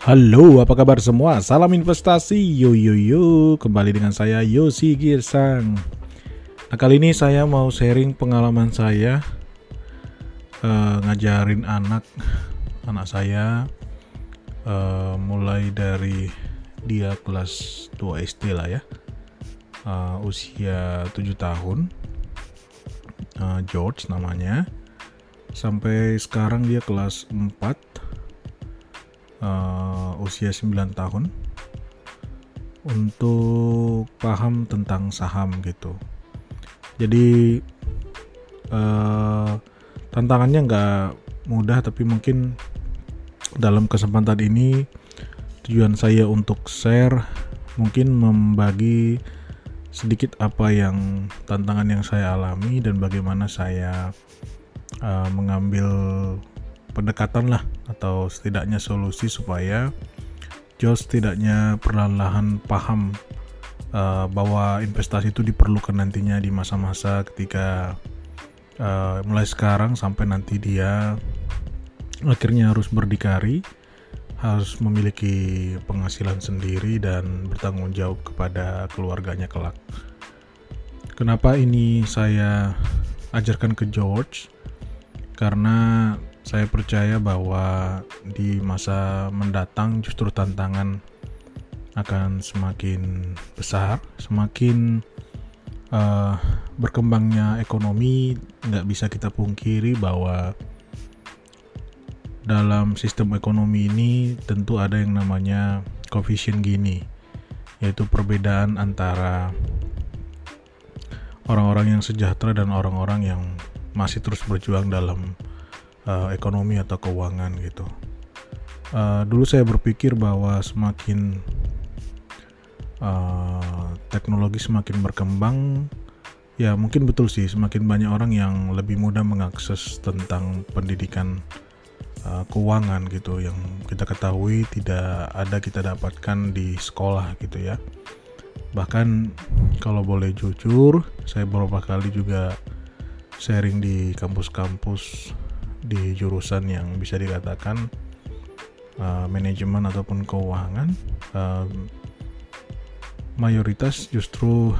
Halo, apa kabar semua? Salam investasi, yo yo yo. Kembali dengan saya Yosi Girsang. Nah kali ini saya mau sharing pengalaman saya uh, ngajarin anak anak saya uh, mulai dari dia kelas 2 SD lah ya, uh, usia 7 tahun, uh, George namanya, sampai sekarang dia kelas 4 uh, usia 9 tahun untuk paham tentang saham gitu. Jadi uh, tantangannya nggak mudah tapi mungkin dalam kesempatan ini tujuan saya untuk share mungkin membagi sedikit apa yang tantangan yang saya alami dan bagaimana saya uh, mengambil pendekatan lah atau setidaknya solusi supaya Jos setidaknya perlahan-lahan paham uh, bahwa investasi itu diperlukan nantinya di masa-masa ketika uh, mulai sekarang sampai nanti dia akhirnya harus berdikari, harus memiliki penghasilan sendiri dan bertanggung jawab kepada keluarganya kelak. Kenapa ini saya ajarkan ke George? Karena saya percaya bahwa di masa mendatang justru tantangan akan semakin besar, semakin uh, berkembangnya ekonomi. Nggak bisa kita pungkiri bahwa dalam sistem ekonomi ini tentu ada yang namanya koefisien Gini, yaitu perbedaan antara orang-orang yang sejahtera dan orang-orang yang masih terus berjuang dalam uh, ekonomi atau keuangan gitu. Uh, dulu saya berpikir bahwa semakin uh, teknologi semakin berkembang, ya mungkin betul sih semakin banyak orang yang lebih mudah mengakses tentang pendidikan uh, keuangan gitu yang kita ketahui tidak ada kita dapatkan di sekolah gitu ya. Bahkan kalau boleh jujur, saya beberapa kali juga sharing di kampus-kampus di jurusan yang bisa dikatakan uh, manajemen ataupun keuangan uh, mayoritas justru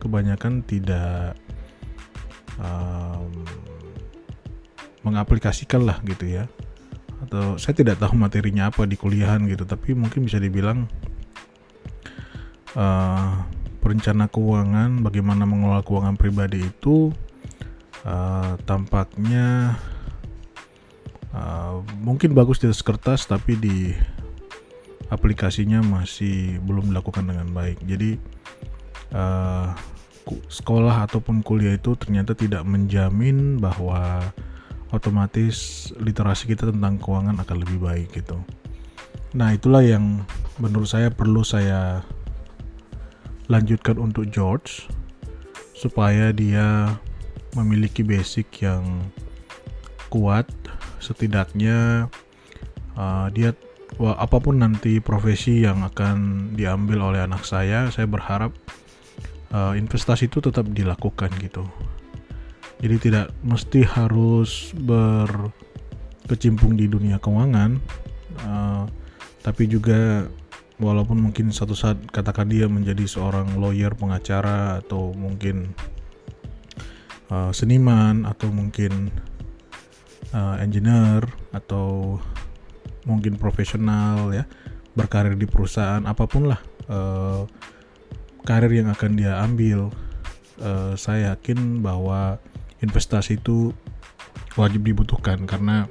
kebanyakan tidak um, mengaplikasikan lah gitu ya. Atau saya tidak tahu materinya apa di kuliahan gitu tapi mungkin bisa dibilang uh, perencana keuangan bagaimana mengelola keuangan pribadi itu uh, tampaknya uh, mungkin bagus di atas kertas tapi di aplikasinya masih belum dilakukan dengan baik. Jadi uh, sekolah ataupun kuliah itu ternyata tidak menjamin bahwa otomatis literasi kita tentang keuangan akan lebih baik gitu. Nah itulah yang menurut saya perlu saya lanjutkan untuk George supaya dia memiliki basic yang kuat setidaknya uh, dia wah, apa pun nanti profesi yang akan diambil oleh anak saya saya berharap uh, investasi itu tetap dilakukan gitu. Jadi tidak mesti harus berkecimpung di dunia keuangan uh, tapi juga walaupun mungkin satu saat katakan dia menjadi seorang lawyer pengacara atau mungkin uh, seniman atau mungkin uh, engineer atau mungkin profesional ya berkarir di perusahaan apa pun lah uh, karir yang akan dia ambil uh, saya yakin bahwa investasi itu wajib dibutuhkan karena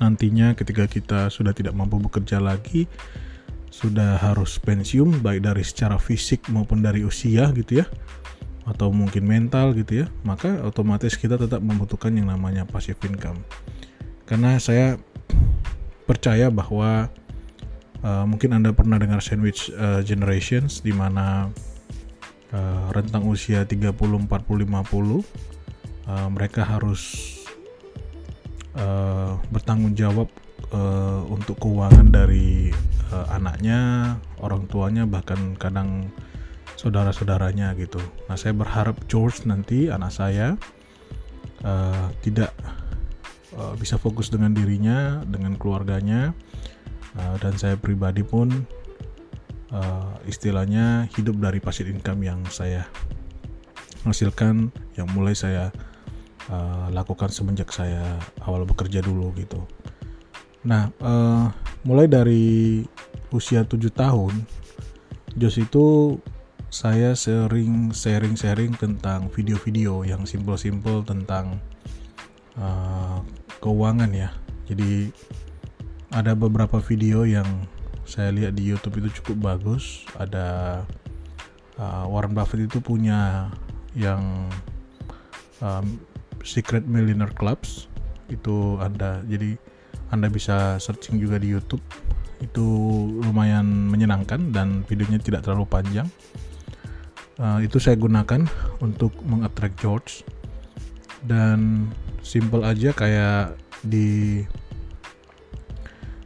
nantinya ketika kita sudah tidak mampu bekerja lagi sudah harus pensiun baik dari secara fisik maupun dari usia gitu ya atau mungkin mental gitu ya, maka otomatis kita tetap membutuhkan yang namanya passive income. Karena saya percaya bahwa uh, mungkin Anda pernah dengar sandwich uh, generations di mana uh, rentang usia 30, 40, 50 uh, mereka harus uh, bertanggung jawab uh, untuk keuangan dari uh, anaknya, orang tuanya bahkan kadang saudara-saudaranya gitu. Nah, saya berharap George nanti anak saya uh, tidak uh, bisa fokus dengan dirinya, dengan keluarganya, uh, dan saya pribadi pun uh, istilahnya hidup dari passive income yang saya hasilkan yang mulai saya uh, lakukan semenjak saya awal bekerja dulu gitu. Nah, uh, mulai dari usia 7 tahun, Jos itu saya sering sharing-sharing tentang video-video yang simple-simple tentang uh, keuangan ya. Jadi ada beberapa video yang saya lihat di YouTube itu cukup bagus. Ada uh, Warren Buffett itu punya yang um, Secret Millionaire Clubs itu ada. Jadi Anda bisa searching juga di YouTube. Itu lumayan menyenangkan dan videonya tidak terlalu panjang. Uh, itu saya gunakan untuk mengattract George. Dan simple aja kayak di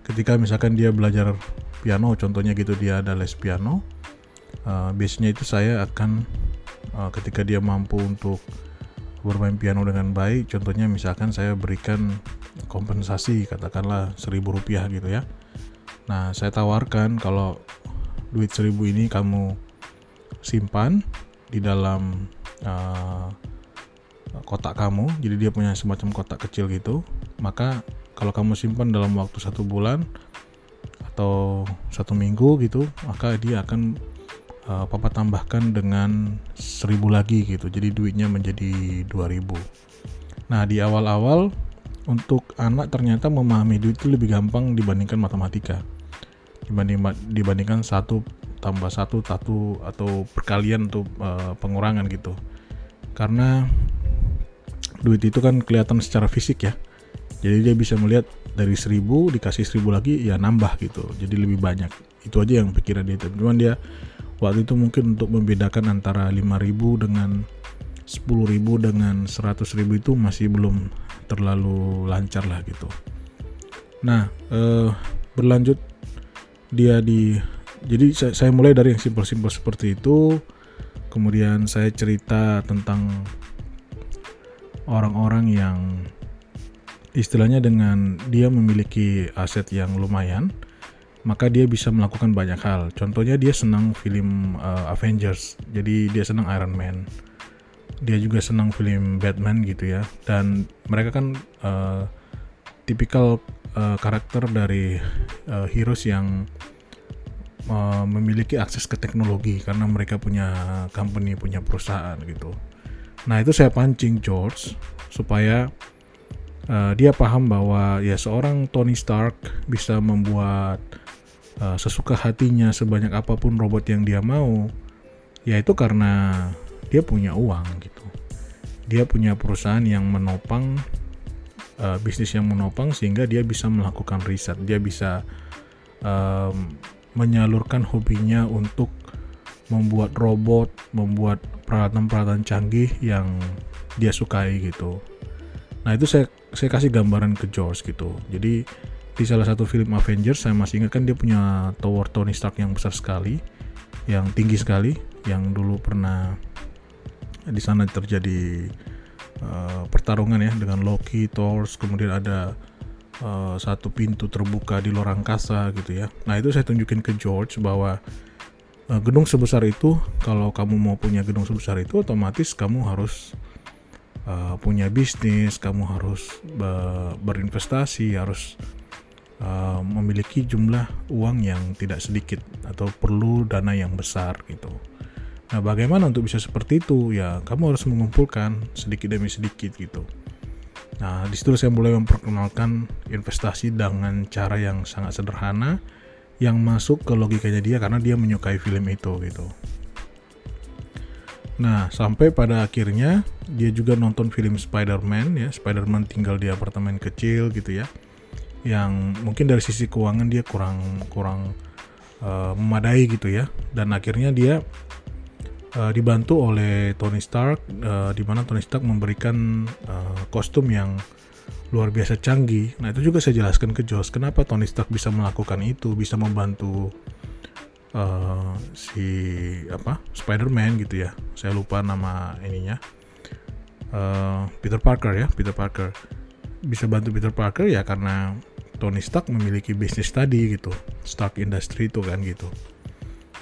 ketika misalkan dia belajar piano contohnya gitu dia ada les piano uh, biasanya itu saya akan uh, ketika dia mampu untuk bermain piano dengan baik contohnya misalkan saya berikan kompensasi katakanlah seribu rupiah gitu ya. Nah saya tawarkan kalau duit seribu ini kamu simpan di dalam uh, kotak kamu. Jadi dia punya semacam kotak kecil gitu. Maka kalau kamu simpan dalam waktu satu bulan atau satu minggu gitu maka dia akan uh, papa tambahkan dengan seribu lagi gitu. Jadi duitnya menjadi 2000 nah di awal-awal untuk anak ternyata memahami duit itu lebih gampang dibandingkan matematika. Dibanding dibandingkan satu tambah satu satu atau perkalian untuk uh, pengurangan gitu. Karena duit itu kan kelihatan secara fisik ya. Jadi dia bisa melihat dari seribu dikasih seribu lagi ya nambah gitu. Jadi lebih banyak. Itu aja yang pikiran dia. Cuman dia waktu itu mungkin untuk membedakan antara 5000 dengan 10.000 dengan 100.000 itu masih belum terlalu lancar lah gitu. Nah eh, berlanjut dia di jadi saya, saya mulai dari yang simpel-simpel seperti itu. Kemudian saya cerita tentang orang-orang yang istilahnya dengan dia memiliki aset yang lumayan maka dia bisa melakukan banyak hal. Contohnya dia senang film uh, Avengers. Jadi dia senang Iron Man. Dia juga senang film Batman gitu ya. Dan mereka kan uh, tipikal uh, karakter dari uh, heroes yang uh, memiliki akses ke teknologi karena mereka punya company, punya perusahaan gitu. Nah itu saya pancing George supaya uh, dia paham bahwa ya seorang Tony Stark bisa membuat uh, sesuka hatinya sebanyak apa pun robot yang dia mau, ya itu karena dia punya uang gitu. Dia punya perusahaan yang menopang uh, bisnis yang menopang sehingga dia bisa melakukan riset, dia bisa menyalurkan hobinya untuk membuat robot, membuat peralatan-peralatan canggih yang dia sukai gitu. Nah itu saya saya kasih gambaran ke George gitu. Jadi di salah satu film Avengers saya masih ingat kan dia punya tower Tony Stark yang besar sekali, yang tinggi sekali, yang dulu pernah di sana terjadi uh, pertarungan ya dengan Loki, Thor, kemudian ada uh, satu pintu terbuka di luar angkasa gitu ya. Nah itu saya tunjukin ke George bahwa uh, gedung sebesar itu kalau kamu mau punya gedung sebesar itu otomatis kamu harus uh, punya bisnis, kamu harus uh, berinvestasi, harus uh, memiliki jumlah uang yang tidak sedikit atau perlu dana yang besar gitu. Nah, bagaimana untuk bisa seperti itu? Ya, kamu harus mengumpulkan sedikit demi sedikit gitu. Nah, di situ saya mulai memperkenalkan investasi dengan cara yang sangat sederhana yang masuk ke logikanya dia karena dia menyukai film itu gitu. Nah, sampai pada akhirnya dia juga nonton film Spider-Man ya, Spider-Man tinggal di apartemen kecil gitu ya. Yang mungkin dari sisi keuangan dia kurang kurang uh, memadai gitu ya. Dan akhirnya dia uh, dibantu oleh Tony Stark uh, di mana Tony Stark memberikan uh, kostum yang luar biasa canggih. Nah, itu juga saya jelaskan ke Josh kenapa Tony Stark bisa melakukan itu, bisa membantu uh, si apa? Spider-Man gitu ya. Saya lupa nama ininya. Uh, Peter Parker ya, Peter Parker. Bisa bantu Peter Parker ya karena Tony Stark memiliki bisnis tadi gitu Stark Industry itu kan gitu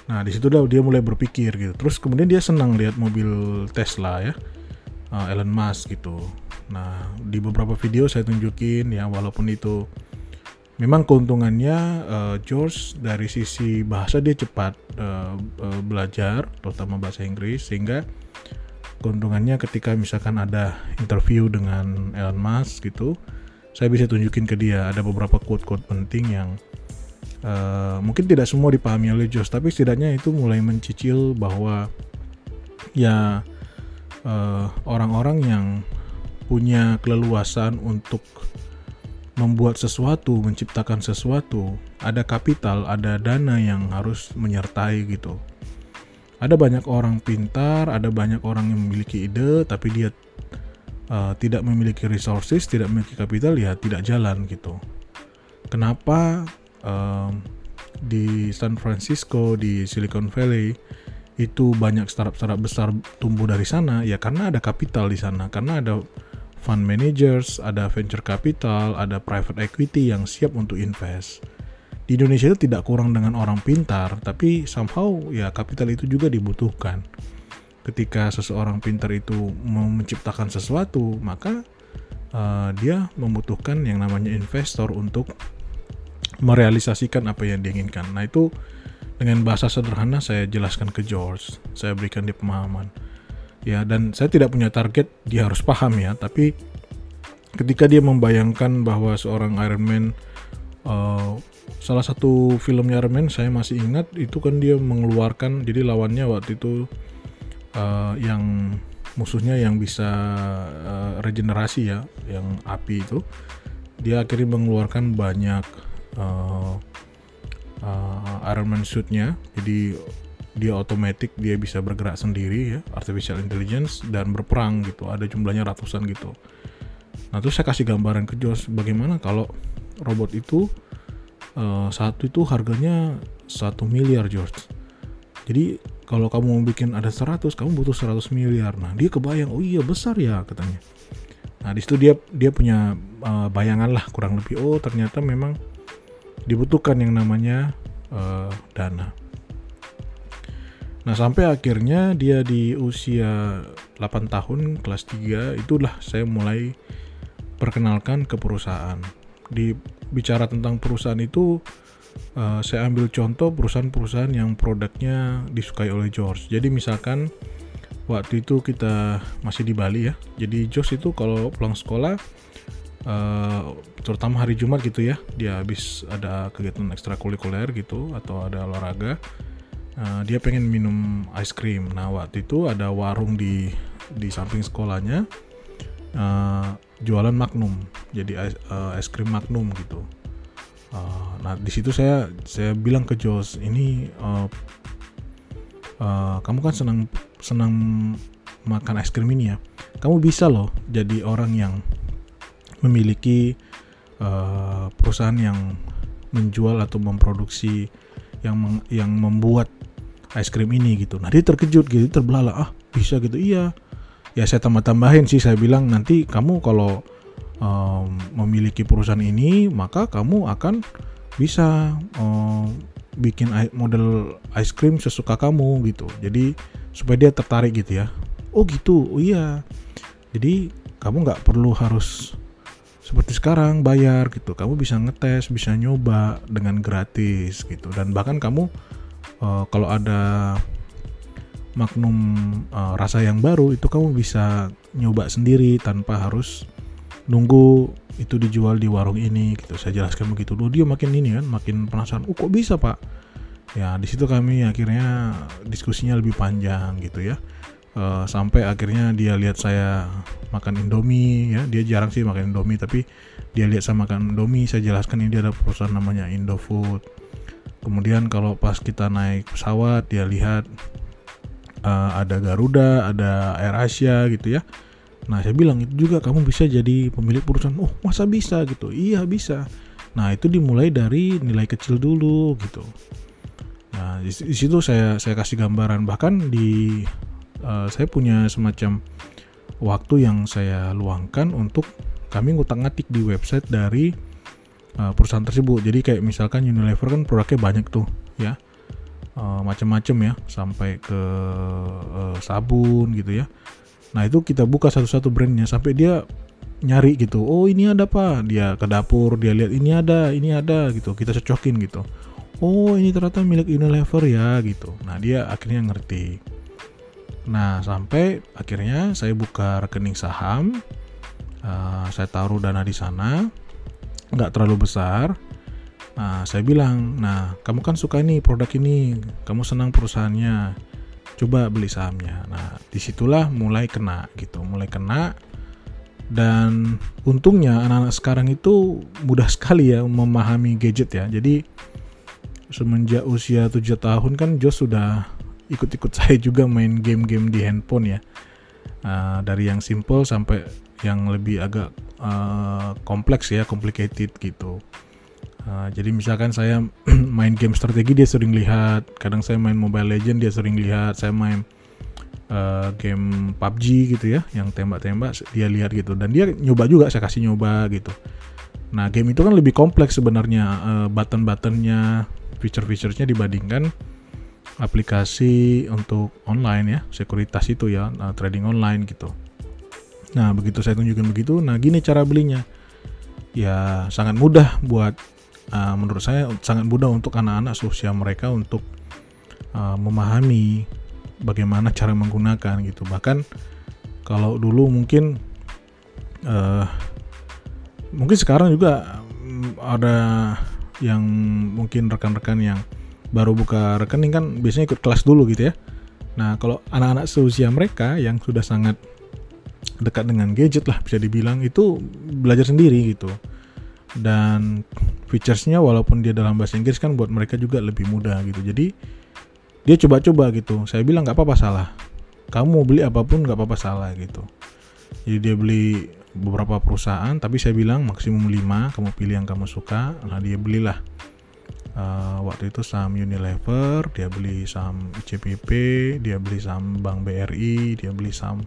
nah di situ dia mulai berpikir gitu. Terus kemudian dia senang lihat mobil Tesla ya uh, Elon Musk gitu. Nah di beberapa video saya tunjukin ya walaupun itu memang keuntungannya uh, George dari sisi bahasa dia cepat uh, belajar terutama bahasa Inggris sehingga keuntungannya ketika misalkan ada interview dengan Elon Musk gitu saya bisa tunjukin ke dia. Ada beberapa quote-quote penting yang uh, mungkin tidak semua dipahami oleh Josh tapi setidaknya itu mulai mencicil bahwa ya eh, orang-orang uh, yang punya keleluasan untuk membuat sesuatu, menciptakan sesuatu, ada kapital, ada dana yang harus menyertai gitu. Ada banyak orang pintar, ada banyak orang yang memiliki ide, tapi dia uh, tidak memiliki resources, tidak memiliki kapital, ya tidak jalan gitu. Kenapa uh, di San Francisco, di Silicon Valley itu banyak startup-startup besar tumbuh dari sana? Ya karena ada kapital di sana, karena ada fund managers, ada venture capital, ada private equity yang siap untuk invest. Di Indonesia itu tidak kurang dengan orang pintar, tapi somehow ya kapital itu juga dibutuhkan ketika seseorang pintar itu menciptakan sesuatu, maka uh, dia membutuhkan yang namanya investor untuk merealisasikan apa yang diinginkan. Nah itu dengan bahasa sederhana saya jelaskan ke George, saya berikan dia pemahaman. Ya dan saya tidak punya target dia harus paham ya, tapi ketika dia membayangkan bahwa seorang Iron Man uh, salah satu filmnya Iron Man saya masih ingat itu kan dia mengeluarkan jadi lawannya waktu itu uh, yang musuhnya yang bisa uh, regenerasi ya, yang api itu, dia akhirnya mengeluarkan banyak uh, uh, Iron Man suitnya, jadi dia otomatis dia bisa bergerak sendiri ya, artificial intelligence dan berperang gitu, ada jumlahnya ratusan gitu. Nah terus saya kasih gambaran ke Josh bagaimana kalau robot itu uh, satu itu harganya satu miliar George. Jadi kalau kamu mau bikin ada 100 kamu butuh 100 miliar. Nah dia kebayang oh iya besar ya katanya. Nah di situ dia dia punya uh, bayangan lah kurang lebih. Oh ternyata memang dibutuhkan yang namanya uh, dana nah sampai akhirnya dia di usia 8 tahun kelas 3 itulah saya mulai perkenalkan ke perusahaan di bicara tentang perusahaan itu uh, saya ambil contoh perusahaan-perusahaan yang produknya disukai oleh George. Jadi misalkan waktu itu kita masih di Bali ya. Jadi George itu kalau pulang sekolah uh, terutama hari Jumat gitu ya, dia habis ada kegiatan ekstrakurikuler gitu atau ada olahraga. Uh, dia pengen minum ice cream. Nah waktu itu ada warung di di samping sekolahnya uh, jualan Magnum, jadi es krim Magnum gitu. Uh, nah di situ saya saya bilang ke Jos ini uh, uh, kamu kan senang senang makan es krim ini ya. Kamu bisa loh jadi orang yang memiliki uh, perusahaan yang menjual atau memproduksi yang meng, yang membuat es krim ini gitu. Nah dia terkejut gitu, terbelalak ah bisa gitu? Iya. Ya saya tambah-tambahin sih saya bilang nanti kamu kalau um, memiliki perusahaan ini maka kamu akan bisa um, bikin model ice cream sesuka kamu gitu. Jadi supaya dia tertarik gitu ya. Oh gitu? Oh iya. Jadi kamu nggak perlu harus seperti sekarang bayar gitu. Kamu bisa ngetes bisa nyoba dengan gratis gitu. Dan bahkan kamu uh, kalau ada magnum uh, rasa yang baru itu kamu bisa nyoba sendiri tanpa harus nunggu itu dijual di warung ini gitu. Saya jelaskan begitu dulu. Dia makin ini kan makin penasaran. Oh kok bisa pak? Ya di situ kami akhirnya diskusinya lebih panjang gitu ya uh, sampai akhirnya dia lihat saya makan indomie ya dia jarang sih makan indomie tapi dia lihat saya makan indomie saya jelaskan ini ada perusahaan namanya Indofood kemudian kalau pas kita naik pesawat dia lihat uh, ada Garuda ada AirAsia gitu ya Nah saya bilang itu juga kamu bisa jadi pemilik perusahaan. Oh masa bisa gitu? Iya bisa. Nah itu dimulai dari nilai kecil dulu gitu. Nah di situ saya saya kasih gambaran bahkan di uh, saya punya semacam waktu yang saya luangkan untuk kami ngutak ngatik di website dari uh, perusahaan tersebut. Jadi kayak misalkan Unilever kan produknya banyak tuh ya. Uh, macam-macam ya sampai ke uh, sabun gitu ya. Nah, itu kita buka satu-satu brandnya sampai dia nyari gitu. Oh, ini ada apa? Dia ke dapur, dia lihat ini ada, ini ada gitu. Kita cocokin gitu. Oh, ini ternyata milik Unilever ya gitu. Nah, dia akhirnya ngerti. Nah, sampai akhirnya saya buka rekening saham. Uh, saya taruh dana di sana nggak terlalu besar. Nah, saya bilang, nah kamu kan suka ini produk ini, kamu senang perusahaannya, coba beli sahamnya. Nah, di situlah mulai kena gitu, mulai kena. Dan untungnya anak-anak sekarang itu mudah sekali ya memahami gadget ya. Jadi semenjak usia 7 tahun kan Jos sudah ikut-ikut saya juga main game-game di handphone ya. Uh, dari yang simple sampai yang lebih agak uh, kompleks ya, complicated gitu. Uh, jadi misalkan saya main game strategi dia sering lihat, kadang saya main Mobile Legend dia sering lihat, saya main uh, game PUBG gitu ya, yang tembak-tembak dia lihat gitu dan dia nyoba juga saya kasih nyoba gitu. Nah game itu kan lebih kompleks sebenarnya uh, button-buttonnya, feature-featuresnya dibandingkan aplikasi untuk online ya, sekuritas itu ya, uh, trading online gitu. Nah, begitu saya tunjukin begitu, nah gini cara belinya. Ya, sangat mudah buat uh, menurut saya sangat mudah untuk anak-anak seusia mereka untuk uh, memahami bagaimana cara menggunakan gitu. Bahkan kalau dulu mungkin uh, mungkin sekarang juga mm, ada yang mungkin rekan-rekan yang baru buka rekening kan biasanya ikut kelas dulu gitu ya. Nah, kalau anak-anak seusia mereka yang sudah sangat dekat dengan gadget lah bisa dibilang itu belajar sendiri gitu. Dan featuresnya walaupun dia dalam bahasa Inggris kan buat mereka juga lebih mudah gitu. Jadi dia coba-coba gitu. Saya bilang nggak apa-apa salah. Kamu mau beli apa pun nggak apa-apa salah gitu. Jadi dia beli beberapa perusahaan tapi saya bilang maksimum 5 kamu pilih yang kamu suka nah dia belilah uh, waktu itu saham Unilever dia beli saham CPP dia beli saham Bank BRI dia beli saham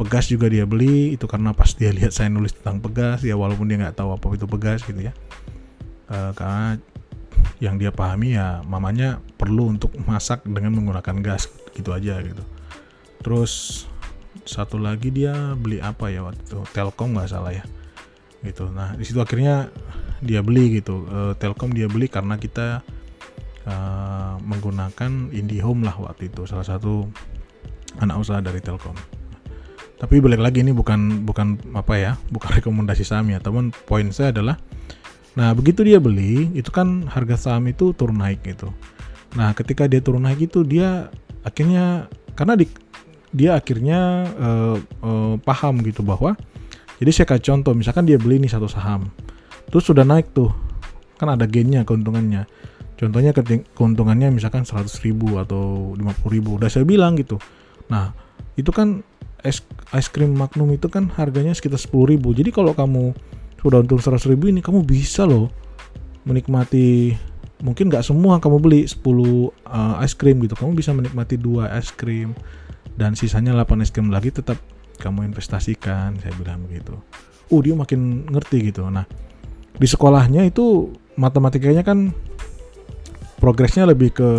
Pegas juga dia beli itu karena pas dia lihat saya nulis tentang Pegas ya walaupun dia nggak tahu apa itu Pegas gitu ya. Uh, karena yang dia pahami ya mamanya perlu untuk masak dengan menggunakan gas gitu aja gitu. Terus satu lagi dia beli apa ya waktu itu? Telkom nggak salah ya gitu. Nah di situ akhirnya dia beli gitu. Uh, Telkom dia beli karena kita uh, menggunakan IndiHome lah waktu itu salah satu anak usaha dari Telkom. Tapi balik lagi ini bukan bukan apa ya bukan rekomendasi saham ya teman poin saya adalah nah begitu dia beli itu kan harga saham itu turun naik gitu. Nah ketika dia turun naik itu dia akhirnya karena di, dia akhirnya uh, uh, paham gitu bahwa jadi saya kasih contoh misalkan dia beli nih satu saham terus sudah naik tuh. Kan ada gainnya keuntungannya. Contohnya keuntungannya misalkan 100 ribu atau 50 ribu. Udah saya bilang gitu. Nah itu kan es es krim Magnum itu kan harganya sekitar 10 ribu. Jadi kalau kamu sudah untung 100 ribu ini kamu bisa loh menikmati mungkin nggak semua kamu beli 10 uh, es krim gitu. Kamu bisa menikmati dua es krim dan sisanya 8 es krim lagi tetap kamu investasikan saya bilang begitu. Uh dia makin ngerti gitu. Nah di sekolahnya itu matematikanya kan progresnya lebih ke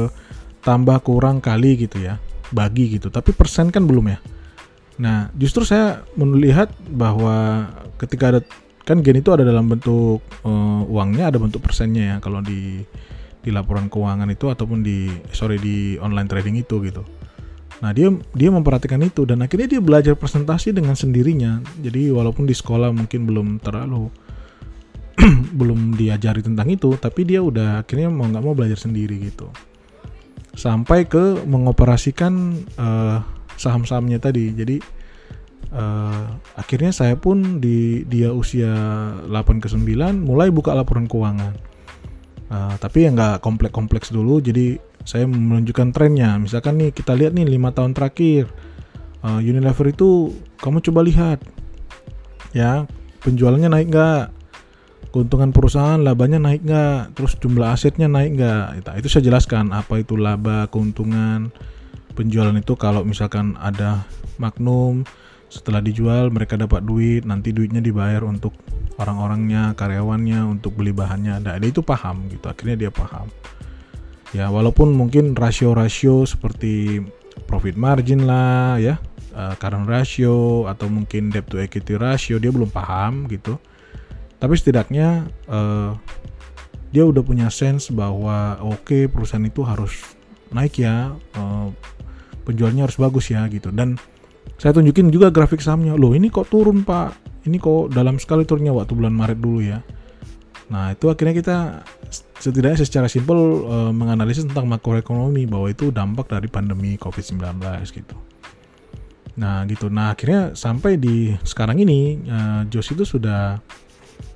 tambah kurang kali gitu ya bagi gitu tapi persen kan belum ya Nah, justru saya melihat bahwa ketika ada kan gen itu ada dalam bentuk uh, uangnya, ada bentuk persennya ya kalau di di laporan keuangan itu ataupun di sorry di online trading itu gitu. Nah dia dia memperhatikan itu dan akhirnya dia belajar presentasi dengan sendirinya. Jadi walaupun di sekolah mungkin belum terlalu belum diajari tentang itu, tapi dia udah akhirnya mau nggak mau belajar sendiri gitu. Sampai ke mengoperasikan uh, saham-sahamnya tadi. Jadi uh, akhirnya saya pun di dia usia 8 ke 9 mulai buka laporan keuangan. Uh, tapi yang nggak kompleks-kompleks dulu, jadi saya menunjukkan trennya. Misalkan nih kita lihat nih lima tahun terakhir uh, Unilever itu kamu coba lihat ya penjualannya naik nggak, keuntungan perusahaan labanya naik nggak, terus jumlah asetnya naik nggak. Itu saya jelaskan apa itu laba, keuntungan, penjualan itu kalau misalkan ada Magnum setelah dijual mereka dapat duit nanti duitnya dibayar untuk orang-orangnya karyawannya untuk beli bahannya. Nah, itu paham gitu akhirnya dia paham. Ya walaupun mungkin rasio-rasio seperti profit margin lah ya uh, current ratio atau mungkin debt to equity ratio dia belum paham gitu tapi setidaknya uh, dia udah punya sense bahwa oke okay, perusahaan itu harus naik ya uh, penjualnya harus bagus ya gitu. Dan saya tunjukin juga grafik sahamnya. Loh ini kok turun pak? Ini kok dalam sekali turunnya waktu bulan Maret dulu ya? Nah itu akhirnya kita setidaknya secara simpel uh, menganalisis tentang makroekonomi bahwa itu dampak dari pandemi COVID-19 gitu. Nah gitu. Nah akhirnya sampai di sekarang ini uh, Jos itu sudah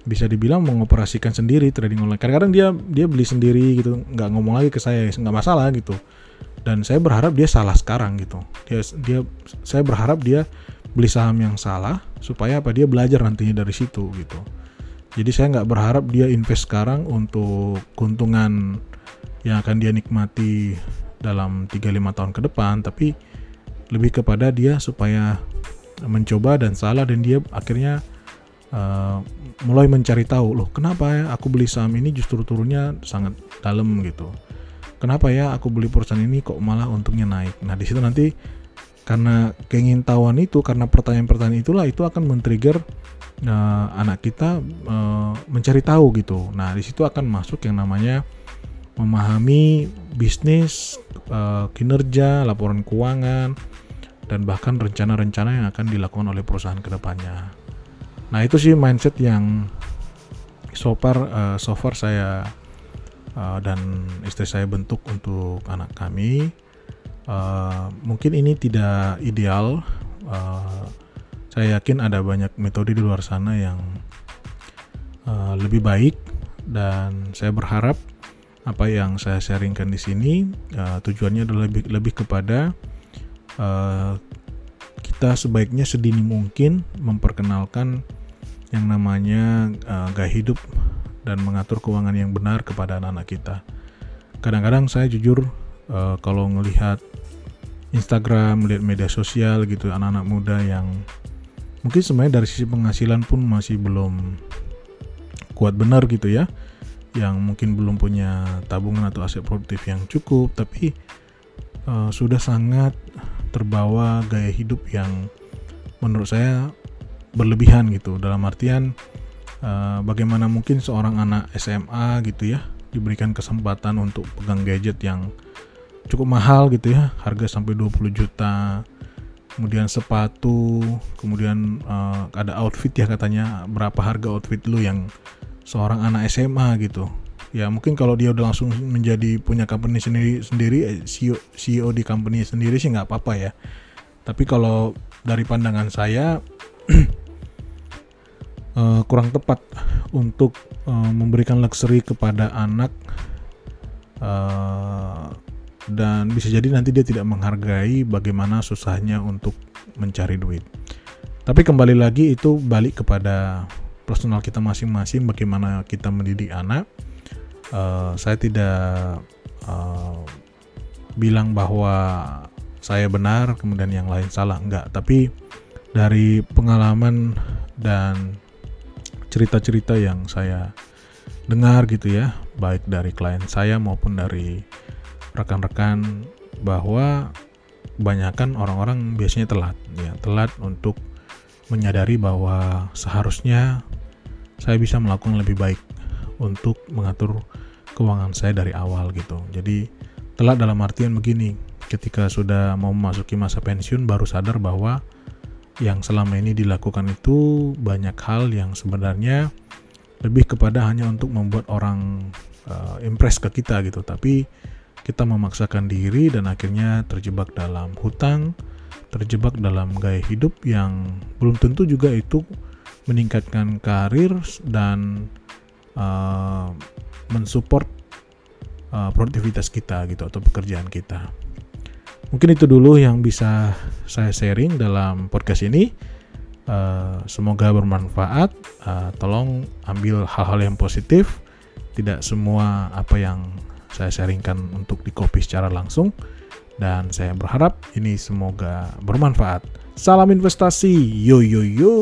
bisa dibilang mengoperasikan sendiri trading online. Kadang-kadang dia dia beli sendiri gitu, nggak ngomong lagi ke saya, nggak masalah gitu. Dan saya berharap dia salah sekarang gitu. Dia dia saya berharap dia beli saham yang salah supaya apa dia belajar nantinya dari situ gitu. Jadi saya nggak berharap dia invest sekarang untuk keuntungan yang akan dia nikmati dalam 3-5 tahun ke depan tapi lebih kepada dia supaya mencoba dan salah dan dia akhirnya uh, mulai mencari tahu loh kenapa ya aku beli saham ini justru turunnya sangat dalam gitu. Kenapa ya aku beli perusahaan ini kok malah untungnya naik? Nah di situ nanti karena keingintahuan itu karena pertanyaan-pertanyaan itulah itu akan men-trigger uh, anak kita uh, mencari tahu gitu. Nah di situ akan masuk yang namanya memahami bisnis uh, kinerja laporan keuangan dan bahkan rencana-rencana yang akan dilakukan oleh perusahaan ke depannya nah itu sih mindset yang so far uh, so far saya uh, dan istri saya bentuk untuk anak kami. Uh, mungkin ini tidak ideal. Uh, saya yakin ada banyak metode di luar sana yang uh, lebih baik dan saya berharap apa yang saya sharingkan di sini uh, tujuannya adalah lebih lebih kepada uh, kita sebaiknya sedini mungkin memperkenalkan yang namanya uh, gaya hidup dan mengatur keuangan yang benar kepada anak-anak kita. Kadang-kadang saya jujur uh, kalau melihat Instagram, melihat media sosial gitu anak-anak muda yang mungkin sebenarnya dari sisi penghasilan pun masih belum kuat benar gitu ya. Yang mungkin belum punya tabungan atau aset produktif yang cukup tapi uh, sudah sangat terbawa gaya hidup yang menurut saya berlebihan gitu dalam artian Eh, bagaimana mungkin seorang anak SMA gitu ya diberikan kesempatan untuk pegang gadget yang cukup mahal gitu ya, harga sampai 20 juta. Kemudian sepatu, kemudian uh, ada outfit ya katanya, berapa harga outfit lu yang seorang anak SMA gitu. Ya mungkin kalau dia udah langsung menjadi punya company sendiri sendiri eh, CEO CEO di company sendiri sih nggak apa-apa ya. Tapi kalau dari pandangan saya uh, kurang tepat untuk uh, memberikan luxury kepada anak uh, dan bisa jadi nanti dia tidak menghargai bagaimana susahnya untuk mencari duit. Tapi kembali lagi itu balik kepada personal kita masing-masing bagaimana kita mendidik anak. Uh, saya tidak uh, bilang bahwa saya benar kemudian yang lain salah enggak, tapi dari pengalaman dan cerita-cerita yang saya dengar gitu ya, baik dari klien saya maupun dari rekan-rekan bahwa kebanyakan orang-orang biasanya telat ya, telat untuk menyadari bahwa seharusnya saya bisa melakukan lebih baik untuk mengatur keuangan saya dari awal gitu. Jadi telat dalam artian begini, ketika sudah mau memasuki masa pensiun baru sadar bahwa yang selama ini dilakukan itu banyak hal yang sebenarnya lebih kepada hanya untuk membuat orang uh, impress ke kita gitu tapi kita memaksakan diri dan akhirnya terjebak dalam hutang terjebak dalam gaya hidup yang belum tentu juga itu meningkatkan karir dan uh, mensupport uh, produktivitas kita gitu atau pekerjaan kita. Mungkin itu dulu yang bisa saya sharing dalam podcast ini. Uh, semoga bermanfaat. Uh, tolong ambil hal-hal yang positif. Tidak semua apa yang saya sharingkan untuk di copy secara langsung. Dan saya berharap ini semoga bermanfaat. Salam investasi. Yo yo yo.